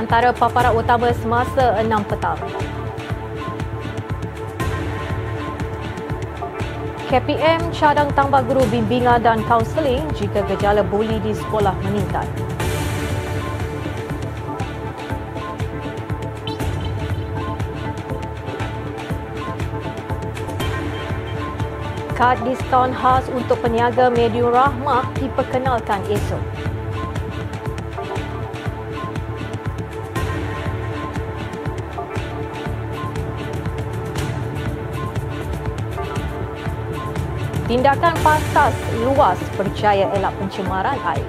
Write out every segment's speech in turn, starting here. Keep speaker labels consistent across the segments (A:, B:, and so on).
A: antara paparan utama semasa 6 petang. KPM cadang tambah guru bimbingan dan kaunseling jika gejala buli di sekolah meningkat. Kad diskaun khas untuk peniaga medium rahmah diperkenalkan esok. Tindakan pantas luas percaya elak pencemaran air.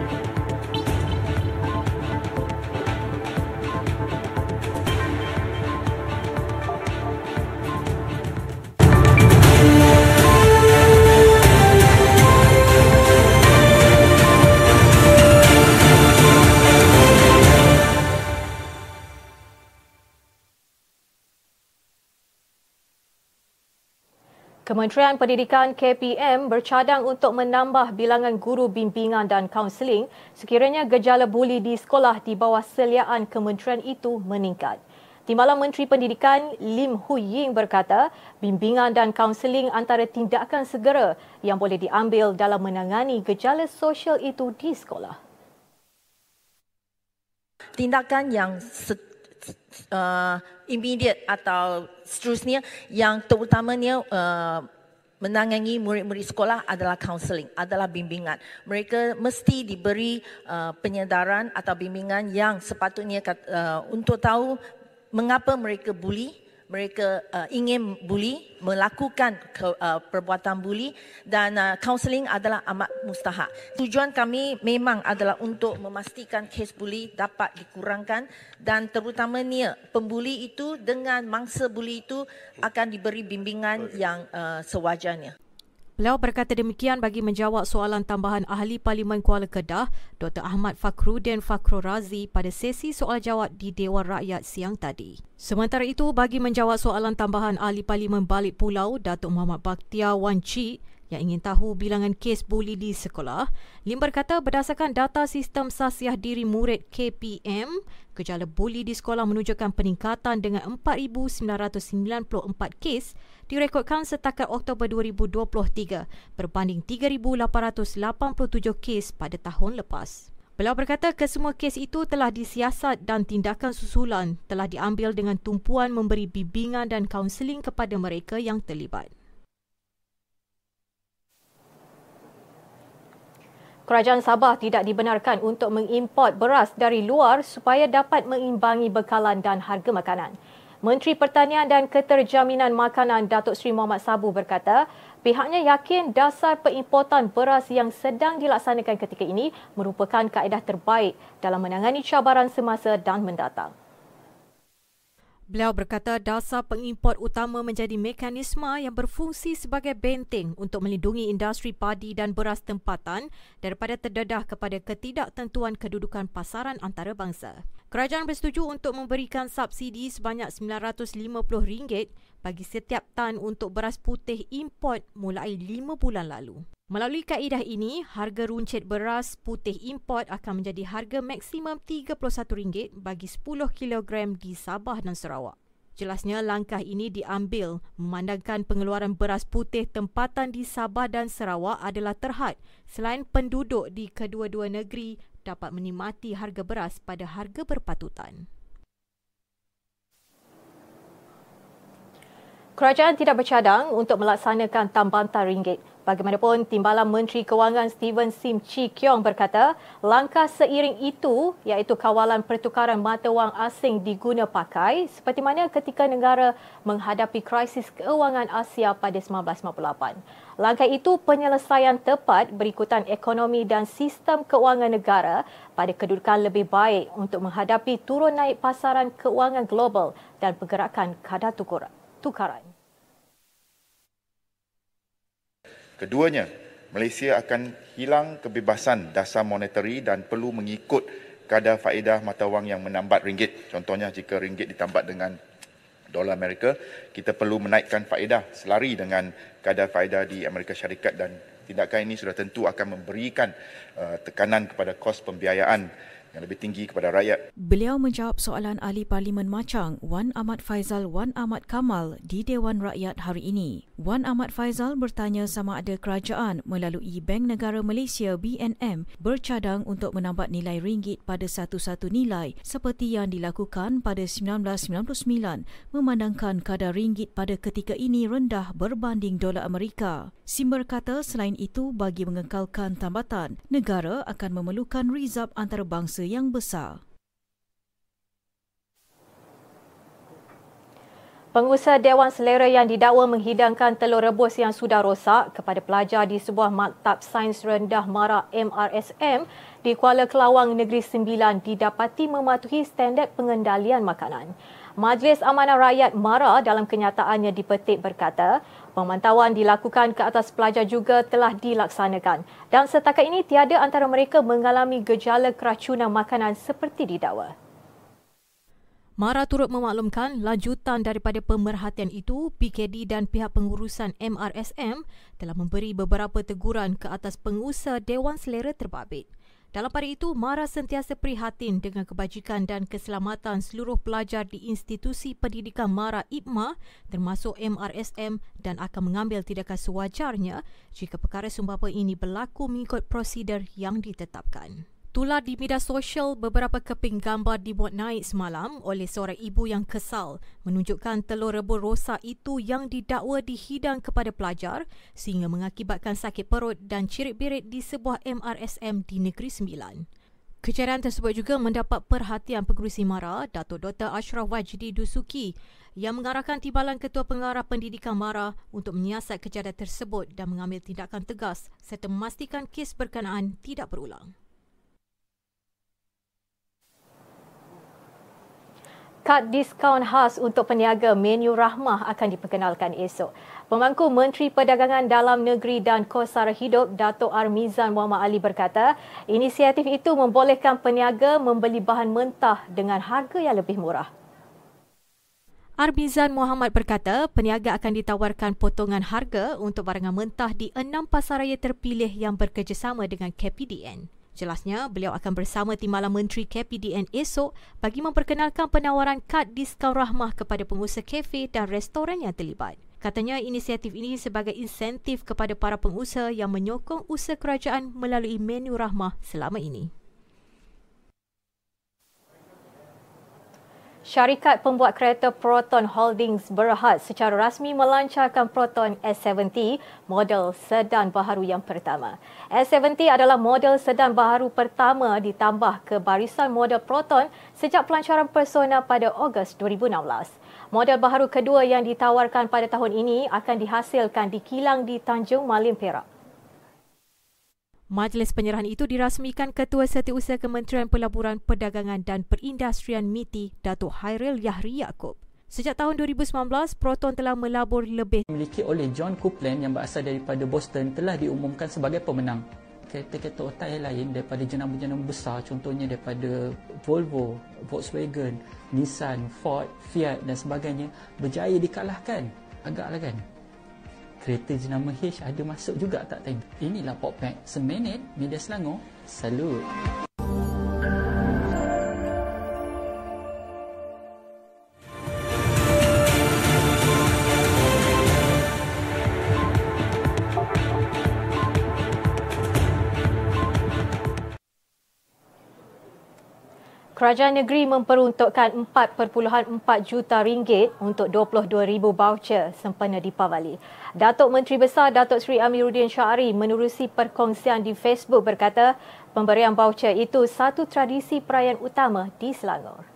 A: Kementerian Pendidikan KPM bercadang untuk menambah bilangan guru bimbingan dan kaunseling sekiranya gejala buli di sekolah di bawah seliaan kementerian itu meningkat. Timbalan Menteri Pendidikan Lim Hui Ying berkata, bimbingan dan kaunseling antara tindakan segera yang boleh diambil dalam menangani gejala sosial itu di sekolah.
B: Tindakan yang uh, immediate atau seterusnya yang terutamanya uh, menangani murid-murid sekolah adalah counselling, adalah bimbingan. Mereka mesti diberi uh, penyedaran atau bimbingan yang sepatutnya uh, untuk tahu mengapa mereka bully, mereka uh, ingin bully, melakukan ke, uh, perbuatan bully dan uh, counselling adalah amat mustahak. Tujuan kami memang adalah untuk memastikan kes bully dapat dikurangkan dan terutamanya pembuli itu dengan mangsa bully itu akan diberi bimbingan yang uh, sewajarnya.
A: Beliau berkata demikian bagi menjawab soalan tambahan Ahli Parlimen Kuala Kedah, Dr. Ahmad Fakruddin Fakro Razi pada sesi soal jawab di Dewan Rakyat siang tadi. Sementara itu, bagi menjawab soalan tambahan Ahli Parlimen Balik Pulau, Datuk Muhammad Bakhtiar Wan Cik, yang ingin tahu bilangan kes buli di sekolah, Lim berkata berdasarkan data sistem sasiah diri murid KPM, gejala buli di sekolah menunjukkan peningkatan dengan 4,994 kes direkodkan setakat Oktober 2023 berbanding 3,887 kes pada tahun lepas. Beliau berkata kesemua kes itu telah disiasat dan tindakan susulan telah diambil dengan tumpuan memberi bimbingan dan kaunseling kepada mereka yang terlibat. Kerajaan Sabah tidak dibenarkan untuk mengimport beras dari luar supaya dapat mengimbangi bekalan dan harga makanan. Menteri Pertanian dan Keterjaminan Makanan Datuk Seri Muhammad Sabu berkata, pihaknya yakin dasar perimportan beras yang sedang dilaksanakan ketika ini merupakan kaedah terbaik dalam menangani cabaran semasa dan mendatang. Beliau berkata dasar pengimport utama menjadi mekanisme yang berfungsi sebagai benteng untuk melindungi industri padi dan beras tempatan daripada terdedah kepada ketidaktentuan kedudukan pasaran antarabangsa. Kerajaan bersetuju untuk memberikan subsidi sebanyak RM950 bagi setiap tan untuk beras putih import mulai 5 bulan lalu. Melalui kaedah ini, harga runcit beras putih import akan menjadi harga maksimum RM31 bagi 10 kg di Sabah dan Sarawak. Jelasnya langkah ini diambil memandangkan pengeluaran beras putih tempatan di Sabah dan Sarawak adalah terhad selain penduduk di kedua-dua negeri dapat menikmati harga beras pada harga berpatutan. Kerajaan tidak bercadang untuk melaksanakan tambatan ringgit Bagaimanapun, Timbalan Menteri Kewangan Steven Sim Chi Kiong berkata, langkah seiring itu iaitu kawalan pertukaran mata wang asing diguna pakai seperti mana ketika negara menghadapi krisis keuangan Asia pada 1998. Langkah itu penyelesaian tepat berikutan ekonomi dan sistem keuangan negara pada kedudukan lebih baik untuk menghadapi turun naik pasaran keuangan global dan pergerakan kadar tukaran.
C: Keduanya, Malaysia akan hilang kebebasan dasar monetary dan perlu mengikut kadar faedah mata wang yang menambat ringgit. Contohnya jika ringgit ditambat dengan dolar Amerika, kita perlu menaikkan faedah selari dengan kadar faedah di Amerika Syarikat dan tindakan ini sudah tentu akan memberikan uh, tekanan kepada kos pembiayaan yang lebih tinggi kepada rakyat.
D: Beliau menjawab soalan ahli Parlimen Macang Wan Ahmad Faizal Wan Ahmad Kamal di Dewan Rakyat hari ini. Wan Ahmad Faizal bertanya sama ada kerajaan melalui Bank Negara Malaysia BNM bercadang untuk menambah nilai ringgit pada satu-satu nilai seperti yang dilakukan pada 1999 memandangkan kadar ringgit pada ketika ini rendah berbanding dolar Amerika. Simber kata selain itu bagi mengekalkan tambatan, negara akan memerlukan rizab antarabangsa bangsa yang besar.
A: Pengusaha Dewan Selera yang didakwa menghidangkan telur rebus yang sudah rosak kepada pelajar di sebuah maktab sains rendah Mara MRSM di Kuala Kelawang Negeri Sembilan didapati mematuhi standard pengendalian makanan. Majlis Amanah Rakyat Mara dalam kenyataannya dipetik berkata, Pemantauan dilakukan ke atas pelajar juga telah dilaksanakan dan setakat ini tiada antara mereka mengalami gejala keracunan makanan seperti didakwa.
D: Mara turut memaklumkan lanjutan daripada pemerhatian itu, PKD dan pihak pengurusan MRSM telah memberi beberapa teguran ke atas pengusaha Dewan Selera terbabit. Dalam pada itu, Mara sentiasa prihatin dengan kebajikan dan keselamatan seluruh pelajar di institusi pendidikan Mara IPMA termasuk MRSM dan akan mengambil tindakan sewajarnya jika perkara sumpah ini berlaku mengikut prosedur yang ditetapkan. Tular di media sosial beberapa keping gambar dibuat naik semalam oleh seorang ibu yang kesal menunjukkan telur rebus rosak itu yang didakwa dihidang kepada pelajar sehingga mengakibatkan sakit perut dan cirit-birit di sebuah MRSM di Negeri Sembilan. Kejadian tersebut juga mendapat perhatian Pengerusi Mara, Datuk Dr. Ashraf Wajdi Dusuki yang mengarahkan timbalan Ketua Pengarah Pendidikan Mara untuk menyiasat kejadian tersebut dan mengambil tindakan tegas serta memastikan kes berkenaan tidak berulang.
A: Kad diskaun khas untuk peniaga menu rahmah akan diperkenalkan esok. Pemangku Menteri Perdagangan Dalam Negeri dan Kosara Hidup Dato' Armizan Muhammad Ali berkata, inisiatif itu membolehkan peniaga membeli bahan mentah dengan harga yang lebih murah.
D: Armizan Muhammad berkata, peniaga akan ditawarkan potongan harga untuk barangan mentah di enam pasaraya terpilih yang bekerjasama dengan KPDN. Jelasnya, beliau akan bersama Timbalan Menteri KPDN esok bagi memperkenalkan penawaran kad diskaun rahmah kepada pengusaha kafe dan restoran yang terlibat. Katanya inisiatif ini sebagai insentif kepada para pengusaha yang menyokong usaha kerajaan melalui menu rahmah selama ini.
A: Syarikat pembuat kereta Proton Holdings Berhad secara rasmi melancarkan Proton S70 model sedan baharu yang pertama. S70 adalah model sedan baharu pertama ditambah ke barisan model Proton sejak pelancaran persona pada Ogos 2016. Model baharu kedua yang ditawarkan pada tahun ini akan dihasilkan di kilang di Tanjung Malim Perak.
D: Majlis penyerahan itu dirasmikan Ketua Setiausaha Kementerian Pelaburan Perdagangan dan Perindustrian MITI, Datuk Hairil Yahri Yaakob. Sejak tahun 2019, Proton telah melabur lebih.
E: Dimiliki oleh John Copeland yang berasal daripada Boston telah diumumkan sebagai pemenang. Kereta-kereta otak yang lain daripada jenama-jenama besar, contohnya daripada Volvo, Volkswagen, Nissan, Ford, Fiat dan sebagainya berjaya dikalahkan. Agaklah kan? Kereta jenama H ada masuk juga tak time. Inilah Poppack. Seminit Media Selangor. Salut.
A: Kerajaan negeri memperuntukkan 4.4 juta ringgit untuk 22,000 voucher sempena Deepavali. Datuk Menteri Besar Datuk Seri Amiruddin Syari menerusi perkongsian di Facebook berkata pemberian voucher itu satu tradisi perayaan utama di Selangor.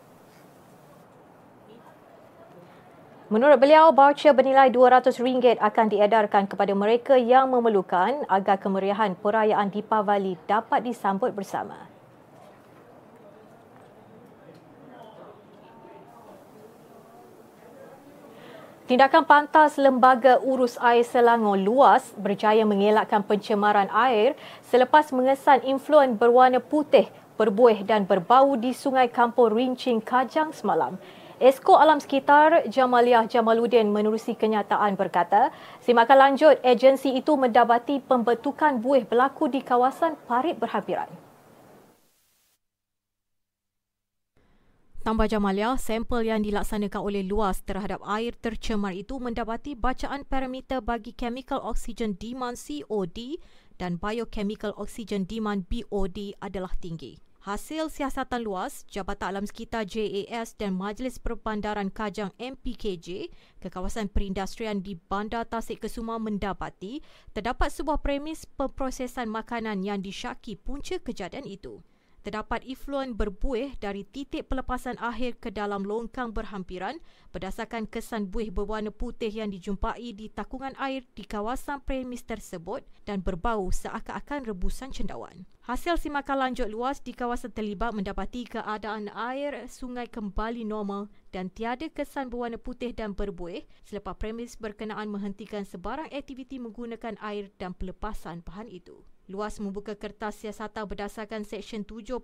A: Menurut beliau, voucher bernilai RM200 akan diedarkan kepada mereka yang memerlukan agar kemeriahan perayaan Deepavali dapat disambut bersama. Tindakan pantas Lembaga Urus Air Selangor luas berjaya mengelakkan pencemaran air selepas mengesan influen berwarna putih, berbuih dan berbau di Sungai Kampung Rincing Kajang semalam. Esko Alam Sekitar Jamaliah Jamaluddin menerusi kenyataan berkata, simakan lanjut agensi itu mendapati pembentukan buih berlaku di kawasan parit berhampiran.
D: Tambah Jamalia, sampel yang dilaksanakan oleh luas terhadap air tercemar itu mendapati bacaan parameter bagi chemical oxygen demand COD dan biochemical oxygen demand BOD adalah tinggi. Hasil siasatan luas, Jabatan Alam Sekitar JAS dan Majlis Perbandaran Kajang MPKJ ke kawasan perindustrian di Bandar Tasik Kesuma mendapati terdapat sebuah premis pemprosesan makanan yang disyaki punca kejadian itu terdapat efluen berbuih dari titik pelepasan akhir ke dalam longkang berhampiran berdasarkan kesan buih berwarna putih yang dijumpai di takungan air di kawasan premis tersebut dan berbau seakan-akan rebusan cendawan. Hasil simakan lanjut luas di kawasan terlibat mendapati keadaan air sungai kembali normal dan tiada kesan berwarna putih dan berbuih selepas premis berkenaan menghentikan sebarang aktiviti menggunakan air dan pelepasan bahan itu. Luas membuka kertas siasatan berdasarkan Seksyen 79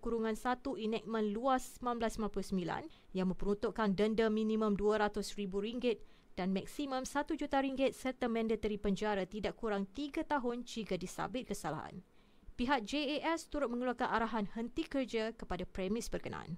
D: kurungan 1 Enactment Luas 1999 yang memperuntukkan denda minimum RM200,000 dan maksimum RM1 juta serta mandatory penjara tidak kurang 3 tahun jika disabit kesalahan. Pihak JAS turut mengeluarkan arahan henti kerja kepada premis berkenaan.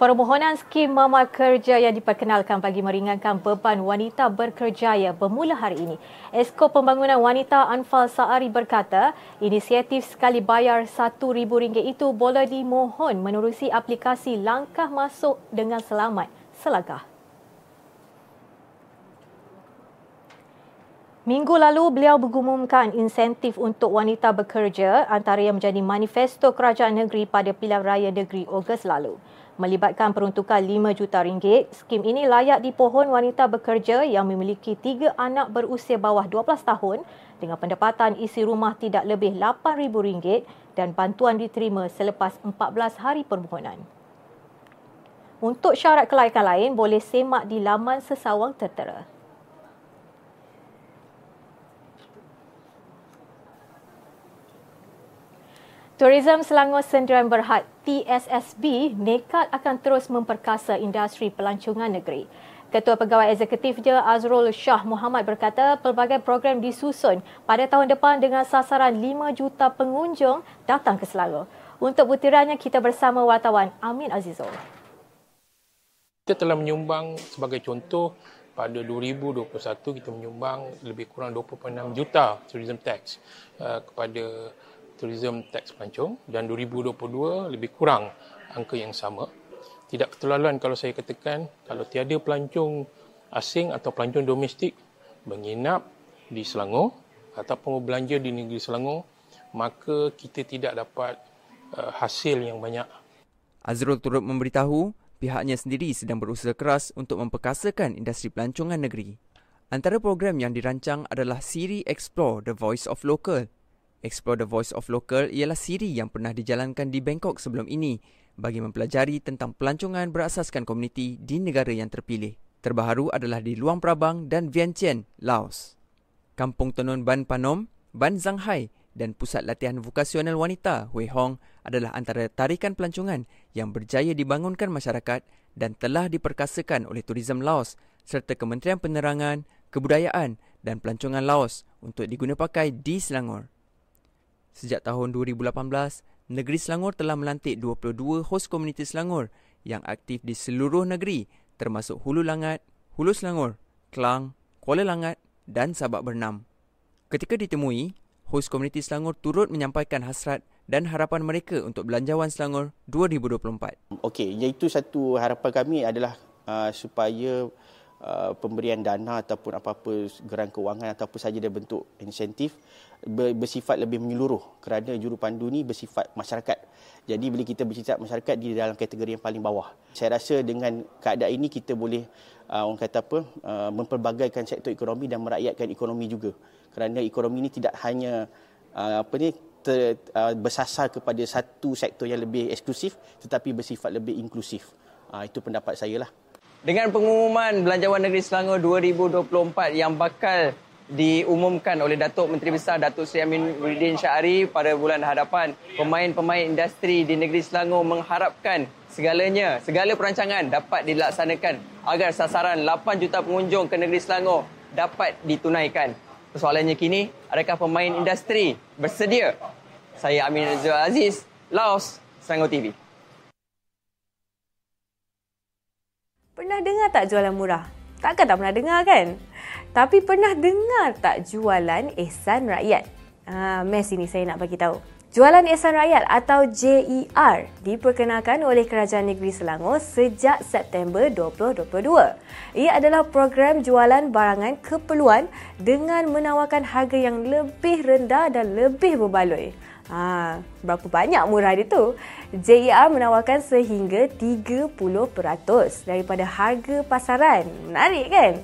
A: Permohonan skim Mama Kerja yang diperkenalkan bagi meringankan beban wanita berkerjaya bermula hari ini. Esko Pembangunan Wanita Anfal Saari berkata, inisiatif sekali bayar RM1,000 itu boleh dimohon menerusi aplikasi langkah masuk dengan selamat selagah. Minggu lalu, beliau mengumumkan insentif untuk wanita bekerja antara yang menjadi manifesto kerajaan negeri pada pilihan raya negeri Ogos lalu melibatkan peruntukan 5 juta ringgit. Skim ini layak dipohon wanita bekerja yang memiliki tiga anak berusia bawah 12 tahun dengan pendapatan isi rumah tidak lebih RM8,000 dan bantuan diterima selepas 14 hari permohonan. Untuk syarat kelayakan lain boleh semak di laman sesawang tertera. Tourism Selangor Sendirian Berhad TSSB nekat akan terus memperkasa industri pelancongan negeri. Ketua Pegawai Eksekutifnya Azrul Shah Muhammad berkata pelbagai program disusun pada tahun depan dengan sasaran 5 juta pengunjung datang ke Selangor. Untuk butirannya kita bersama wartawan Amin Azizul.
F: Kita telah menyumbang sebagai contoh pada 2021 kita menyumbang lebih kurang 26 juta tourism tax uh, kepada tourism tax pelancong dan 2022 lebih kurang angka yang sama. Tidak keterlaluan kalau saya katakan kalau tiada pelancong asing atau pelancong domestik menginap di Selangor ataupun belanja di negeri Selangor maka kita tidak dapat uh, hasil yang banyak.
G: Azrul turut memberitahu pihaknya sendiri sedang berusaha keras untuk memperkasakan industri pelancongan negeri. Antara program yang dirancang adalah Siri Explore The Voice of Local Explore the Voice of Local ialah siri yang pernah dijalankan di Bangkok sebelum ini bagi mempelajari tentang pelancongan berasaskan komuniti di negara yang terpilih. Terbaharu adalah di Luang Prabang dan Vientiane, Laos. Kampung Tenun Ban Panom, Ban Zanghai dan Pusat Latihan Vokasional Wanita Hui Hong adalah antara tarikan pelancongan yang berjaya dibangunkan masyarakat dan telah diperkasakan oleh Tourism Laos serta Kementerian Penerangan, Kebudayaan dan Pelancongan Laos untuk diguna pakai di Selangor. Sejak tahun 2018, negeri Selangor telah melantik 22 hos komuniti Selangor yang aktif di seluruh negeri termasuk Hulu Langat, Hulu Selangor, Kelang, Kuala Langat dan Sabak Bernam. Ketika ditemui, hos komuniti Selangor turut menyampaikan hasrat dan harapan mereka untuk Belanjawan Selangor 2024.
H: Okey, iaitu satu harapan kami adalah uh, supaya uh, pemberian dana ataupun apa-apa geran kewangan ataupun saja dia bentuk insentif bersifat lebih menyeluruh kerana jurupandu ni bersifat masyarakat. Jadi bila kita bercakap masyarakat di dalam kategori yang paling bawah. Saya rasa dengan keadaan ini kita boleh uh, orang kata apa uh, memperbagaikan sektor ekonomi dan merakyatkan ekonomi juga. Kerana ekonomi ini tidak hanya uh, apa ni ter, uh, bersasar kepada satu sektor yang lebih eksklusif tetapi bersifat lebih inklusif. Uh, itu pendapat saya lah.
I: Dengan pengumuman Belanjawan Negeri Selangor 2024 yang bakal diumumkan oleh Datuk Menteri Besar Datuk Seri Amin Syahri pada bulan hadapan pemain-pemain industri di negeri Selangor mengharapkan segalanya, segala perancangan dapat dilaksanakan agar sasaran 8 juta pengunjung ke negeri Selangor dapat ditunaikan. Persoalannya kini, adakah pemain industri bersedia Saya Amin Azul Aziz, Laos, Selangor TV.
J: Pernah dengar tak jualan murah? Takkan tak pernah dengar kan? Tapi pernah dengar tak jualan ehsan rakyat? Ah, mes ini saya nak bagi tahu. Jualan Ehsan Rakyat atau JER diperkenalkan oleh Kerajaan Negeri Selangor sejak September 2022. Ia adalah program jualan barangan keperluan dengan menawarkan harga yang lebih rendah dan lebih berbaloi. Ha, berapa banyak murah dia tu? JER menawarkan sehingga 30% daripada harga pasaran. Menarik kan?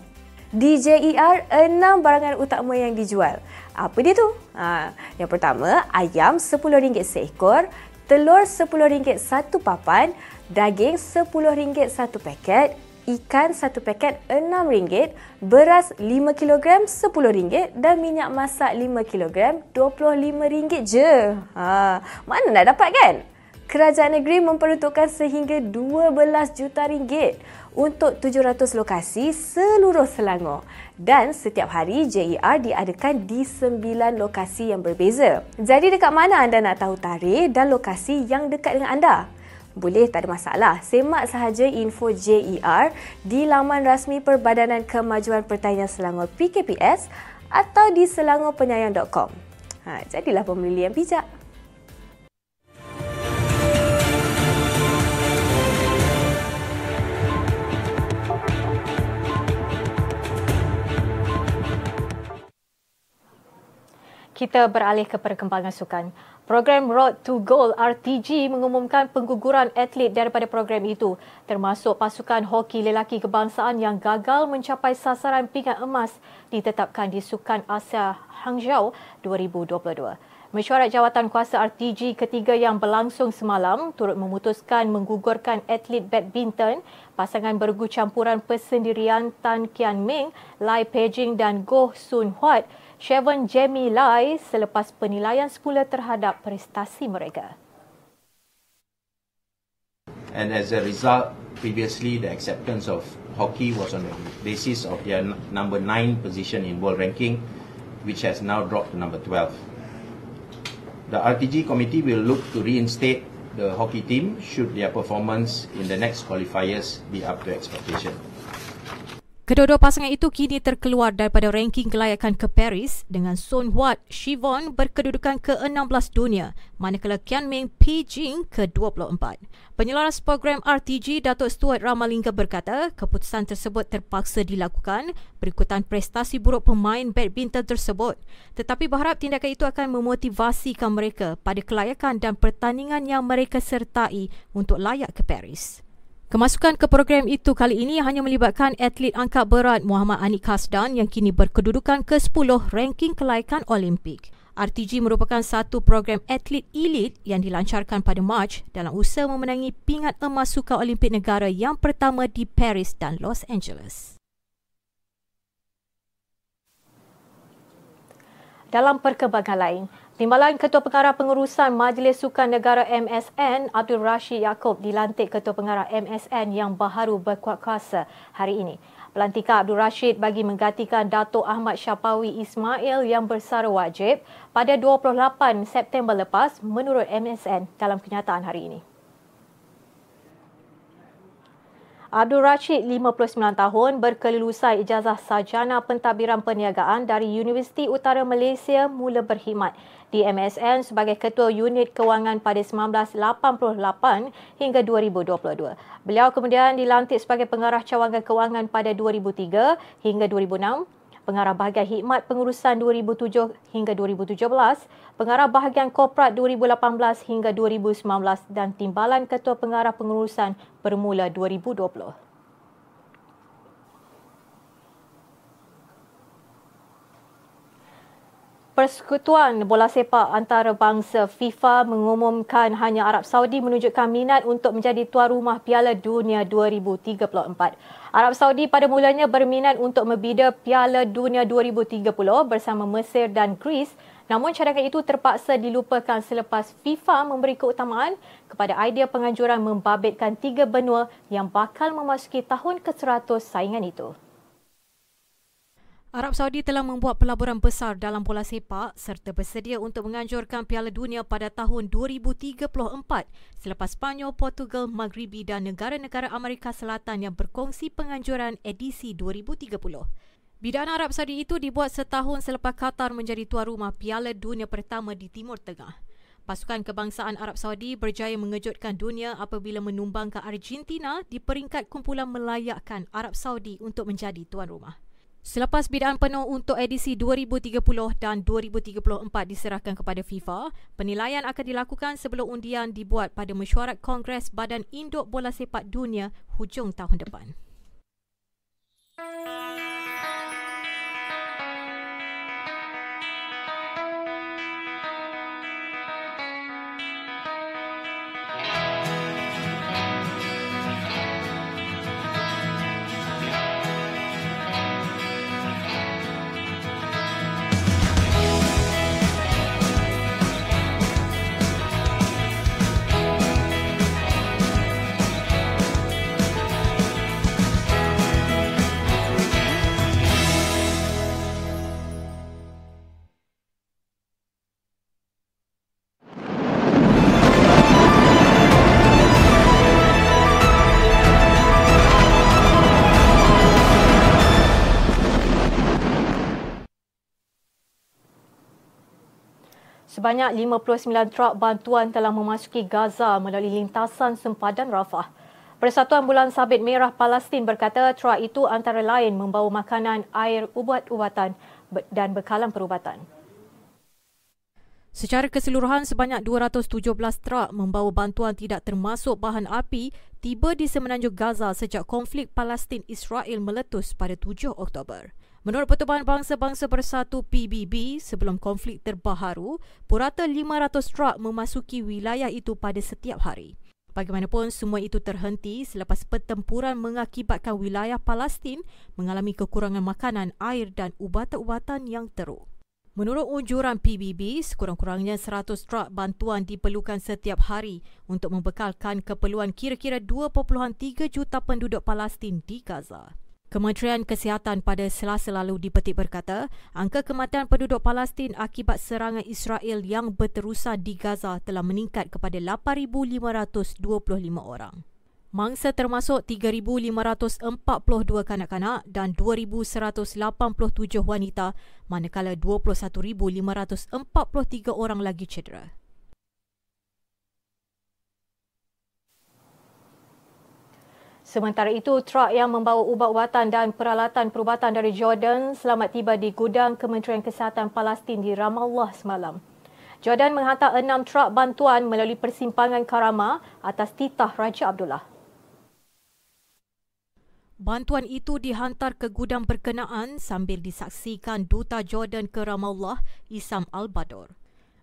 J: Di JER, enam barangan utama yang dijual. Apa dia tu? Ha, yang pertama, ayam RM10 seekor, telur RM10 satu papan, daging RM10 satu paket, ikan satu paket RM6, beras 5 kg RM10 dan minyak masak 5 kg RM25 je. Ha, mana nak dapat kan? Kerajaan negeri memperuntukkan sehingga 12 juta ringgit untuk 700 lokasi seluruh Selangor dan setiap hari JER diadakan di 9 lokasi yang berbeza. Jadi dekat mana anda nak tahu tarikh dan lokasi yang dekat dengan anda? Boleh, tak ada masalah. Semak sahaja info JER di laman rasmi Perbadanan Kemajuan Pertanian Selangor PKPS atau di selangorpenyayang.com. Ha, jadilah pembeli yang bijak.
A: Kita beralih ke perkembangan sukan. Program Road to Goal RTG mengumumkan pengguguran atlet daripada program itu termasuk pasukan hoki lelaki kebangsaan yang gagal mencapai sasaran pingat emas ditetapkan di Sukan Asia Hangzhou 2022. Mesyuarat jawatan kuasa RTG ketiga yang berlangsung semalam turut memutuskan menggugurkan atlet badminton pasangan bergu campuran persendirian Tan Kian Ming, Lai Pejing dan Goh Sun Huat Chevon Jamie Lai selepas penilaian semula terhadap prestasi mereka.
K: And as a result, previously the acceptance of hockey was on the basis of their number 9 position in world ranking, which has now dropped to number 12. The RTG committee will look to reinstate the hockey team should their performance in the next qualifiers be up to expectation.
D: Kedua-dua pasangan itu kini terkeluar daripada ranking kelayakan ke Paris dengan Son Huat Shivon berkedudukan ke-16 dunia manakala Kian Ming Jing ke-24. Penyelaras program RTG Datuk Stuart Ramalingga berkata keputusan tersebut terpaksa dilakukan berikutan prestasi buruk pemain badminton tersebut tetapi berharap tindakan itu akan memotivasikan mereka pada kelayakan dan pertandingan yang mereka sertai untuk layak ke Paris. Kemasukan ke program itu kali ini hanya melibatkan atlet angkat berat Muhammad Anik Kasdan yang kini berkedudukan ke-10 ranking kelayakan Olimpik. RTG merupakan satu program atlet elit yang dilancarkan pada Mac dalam usaha memenangi pingat emas suka Olimpik negara yang pertama di Paris dan Los Angeles.
A: Dalam perkembangan lain, Timbalan Ketua Pengarah Pengurusan Majlis Sukan Negara MSN Abdul Rashid Yaakob dilantik Ketua Pengarah MSN yang baharu berkuat kuasa hari ini. Pelantikan Abdul Rashid bagi menggantikan Datuk Ahmad Syapawi Ismail yang bersara wajib pada 28 September lepas menurut MSN dalam kenyataan hari ini. Abdul Rashid, 59 tahun, berkelulusan ijazah sarjana pentadbiran perniagaan dari Universiti Utara Malaysia mula berkhidmat di MSN sebagai Ketua Unit Kewangan pada 1988 hingga 2022. Beliau kemudian dilantik sebagai Pengarah Cawangan Kewangan pada 2003 hingga 2006 Pengarah Bahagian Hikmat Pengurusan 2007 hingga 2017, Pengarah Bahagian Korporat 2018 hingga 2019 dan Timbalan Ketua Pengarah Pengurusan bermula 2020. Persekutuan Bola Sepak Antarabangsa FIFA mengumumkan hanya Arab Saudi menunjukkan minat untuk menjadi tuan rumah Piala Dunia 2034. Arab Saudi pada mulanya berminat untuk membida Piala Dunia 2030 bersama Mesir dan Greece namun cadangan itu terpaksa dilupakan selepas FIFA memberi keutamaan kepada idea penganjuran membabitkan tiga benua yang bakal memasuki tahun ke-100 saingan itu. Arab Saudi telah membuat pelaburan besar dalam bola sepak serta bersedia untuk menganjurkan Piala Dunia pada tahun 2034 selepas Spanyol, Portugal, Maghribi dan negara-negara Amerika Selatan yang berkongsi penganjuran edisi 2030. Bidaan Arab Saudi itu dibuat setahun selepas Qatar menjadi tuan rumah Piala Dunia pertama di Timur Tengah. Pasukan kebangsaan Arab Saudi berjaya mengejutkan dunia apabila menumbangkan Argentina di peringkat kumpulan melayakkan Arab Saudi untuk menjadi tuan rumah. Selepas bidaan penuh untuk edisi 2030 dan 2034 diserahkan kepada FIFA, penilaian akan dilakukan sebelum undian dibuat pada mesyuarat Kongres Badan Induk Bola Sepak Dunia hujung tahun depan. Sebanyak 59 truk bantuan telah memasuki Gaza melalui lintasan sempadan Rafah. Persatuan Bulan Sabit Merah Palestin berkata truk itu antara lain membawa makanan, air, ubat-ubatan dan bekalan perubatan. Secara keseluruhan, sebanyak 217 truk membawa bantuan tidak termasuk bahan api tiba di semenanjung Gaza sejak konflik Palestin-Israel meletus pada 7 Oktober. Menurut Pertubuhan Bangsa-Bangsa Bersatu PBB, sebelum konflik terbaharu, purata 500 truk memasuki wilayah itu pada setiap hari. Bagaimanapun, semua itu terhenti selepas pertempuran mengakibatkan wilayah Palestin mengalami kekurangan makanan, air dan ubatan-ubatan yang teruk. Menurut unjuran PBB, sekurang-kurangnya 100 truk bantuan diperlukan setiap hari untuk membekalkan keperluan kira-kira 2.3 juta penduduk Palestin di Gaza. Kementerian Kesihatan pada Selasa lalu dipetik berkata, angka kematian penduduk Palestin akibat serangan Israel yang berterusan di Gaza telah meningkat kepada 8,525 orang. Mangsa termasuk 3,542 kanak-kanak dan 2,187 wanita manakala 21,543 orang lagi cedera. Sementara itu, truk yang membawa ubat-ubatan dan peralatan perubatan dari Jordan selamat tiba di gudang Kementerian Kesihatan Palestin di Ramallah semalam. Jordan menghantar enam truk bantuan melalui persimpangan Karama atas titah Raja Abdullah. Bantuan itu dihantar ke gudang berkenaan sambil disaksikan Duta Jordan ke Ramallah, Isam Al-Bador.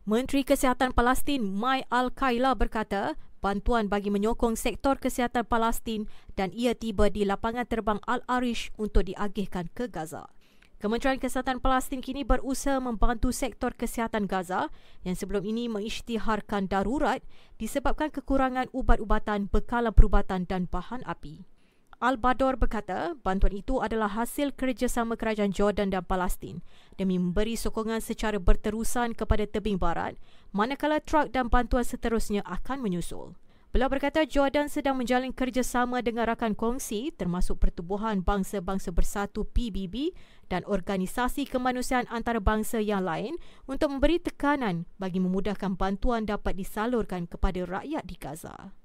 A: Menteri Kesihatan Palestin Mai Al-Kaila berkata bantuan bagi menyokong sektor kesihatan Palestin dan ia tiba di lapangan terbang Al-Arish untuk diagihkan ke Gaza. Kementerian Kesihatan Palestin kini berusaha membantu sektor kesihatan Gaza yang sebelum ini mengisytiharkan darurat disebabkan kekurangan ubat-ubatan, bekalan perubatan dan bahan api. Al-Bador berkata bantuan itu adalah hasil kerjasama kerajaan Jordan dan Palestin demi memberi sokongan secara berterusan kepada tebing barat manakala truk dan bantuan seterusnya akan menyusul. Beliau berkata Jordan sedang menjalin kerjasama dengan rakan kongsi termasuk Pertubuhan Bangsa-Bangsa Bersatu PBB dan organisasi kemanusiaan antarabangsa yang lain untuk memberi tekanan bagi memudahkan bantuan dapat disalurkan kepada rakyat di Gaza.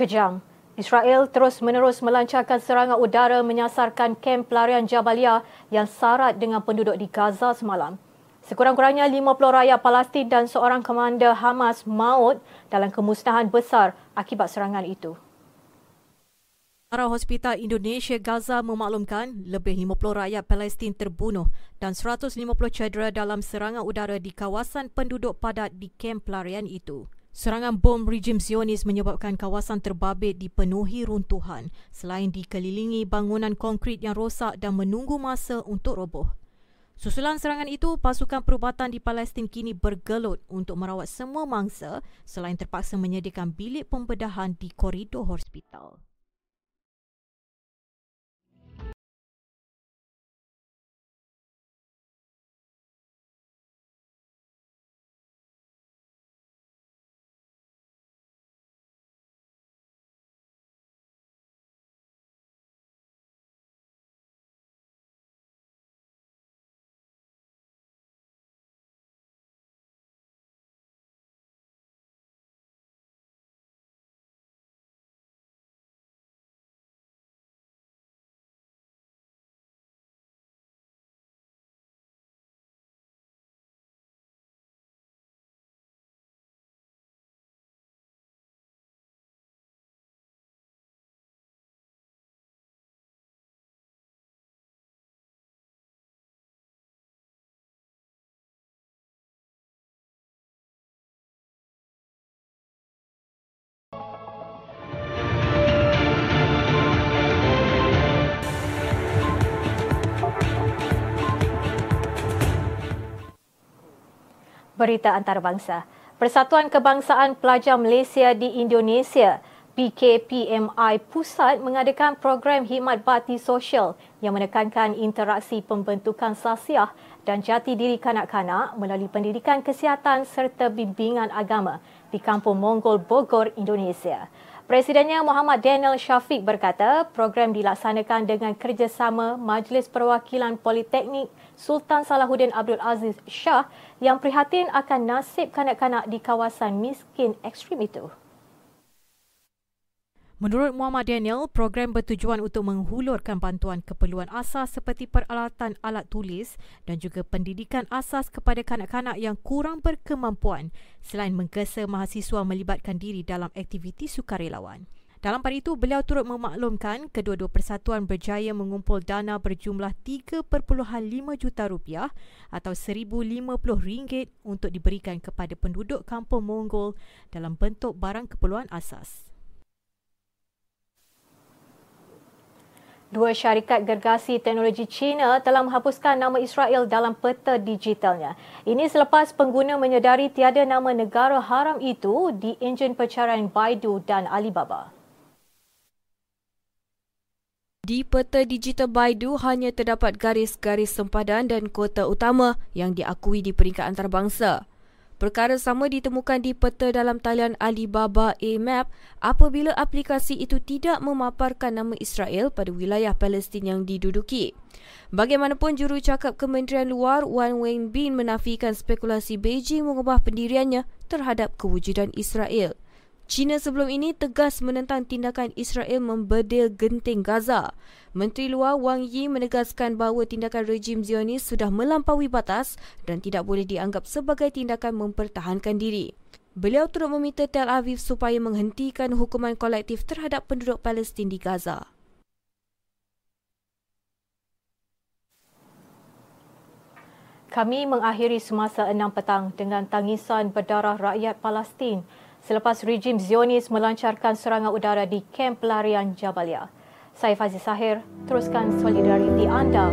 A: kejam. Israel terus-menerus melancarkan serangan udara menyasarkan kem pelarian Jabalia yang sarat dengan penduduk di Gaza semalam. Sekurang-kurangnya 50 rakyat Palestin dan seorang komander Hamas maut dalam kemusnahan besar akibat serangan itu. Para Hospital Indonesia Gaza memaklumkan lebih 50 rakyat Palestin terbunuh dan 150 cedera dalam serangan udara di kawasan penduduk padat di kem pelarian itu. Serangan bom rejim Zionis menyebabkan kawasan terbabit dipenuhi runtuhan selain dikelilingi bangunan konkrit yang rosak dan menunggu masa untuk roboh. Susulan serangan itu, pasukan perubatan di Palestin kini bergelut untuk merawat semua mangsa selain terpaksa menyediakan bilik pembedahan di koridor hospital. Berita antarabangsa. Persatuan Kebangsaan Pelajar Malaysia di Indonesia PKPMI Pusat mengadakan program khidmat bakti sosial yang menekankan interaksi pembentukan sasiah dan jati diri kanak-kanak melalui pendidikan kesihatan serta bimbingan agama di Kampung Monggol Bogor, Indonesia. Presidennya Muhammad Daniel Syafiq berkata program dilaksanakan dengan kerjasama Majlis Perwakilan Politeknik Sultan Salahuddin Abdul Aziz Shah yang prihatin akan nasib kanak-kanak di kawasan miskin ekstrim itu.
D: Menurut Muhammad Daniel, program bertujuan untuk menghulurkan bantuan keperluan asas seperti peralatan alat tulis dan juga pendidikan asas kepada kanak-kanak yang kurang berkemampuan selain menggesa mahasiswa melibatkan diri dalam aktiviti sukarelawan. Dalam pada itu, beliau turut memaklumkan kedua-dua persatuan berjaya mengumpul dana berjumlah 3.5 juta rupiah atau 1,050 ringgit untuk diberikan kepada penduduk kampung Monggol dalam bentuk barang keperluan asas.
A: Dua syarikat gergasi teknologi China telah menghapuskan nama Israel dalam peta digitalnya. Ini selepas pengguna menyedari tiada nama negara haram itu di enjin pencarian Baidu dan Alibaba.
L: Di peta digital Baidu hanya terdapat garis-garis sempadan dan kota utama yang diakui di peringkat antarabangsa. Perkara sama ditemukan di peta dalam talian Alibaba A-Map apabila aplikasi itu tidak memaparkan nama Israel pada wilayah Palestin yang diduduki. Bagaimanapun jurucakap Kementerian Luar Wan Wenbin menafikan spekulasi Beijing mengubah pendiriannya terhadap kewujudan Israel. China sebelum ini tegas menentang tindakan Israel membedil genting Gaza. Menteri Luar Wang Yi menegaskan bahawa tindakan rejim Zionis sudah melampaui batas dan tidak boleh dianggap sebagai tindakan mempertahankan diri. Beliau turut meminta Tel Aviv supaya menghentikan hukuman kolektif terhadap penduduk Palestin di Gaza.
A: Kami mengakhiri semasa enam petang dengan tangisan berdarah rakyat Palestin selepas rejim Zionis melancarkan serangan udara di kamp pelarian Jabalia. Saya Fazil Sahir, teruskan solidariti anda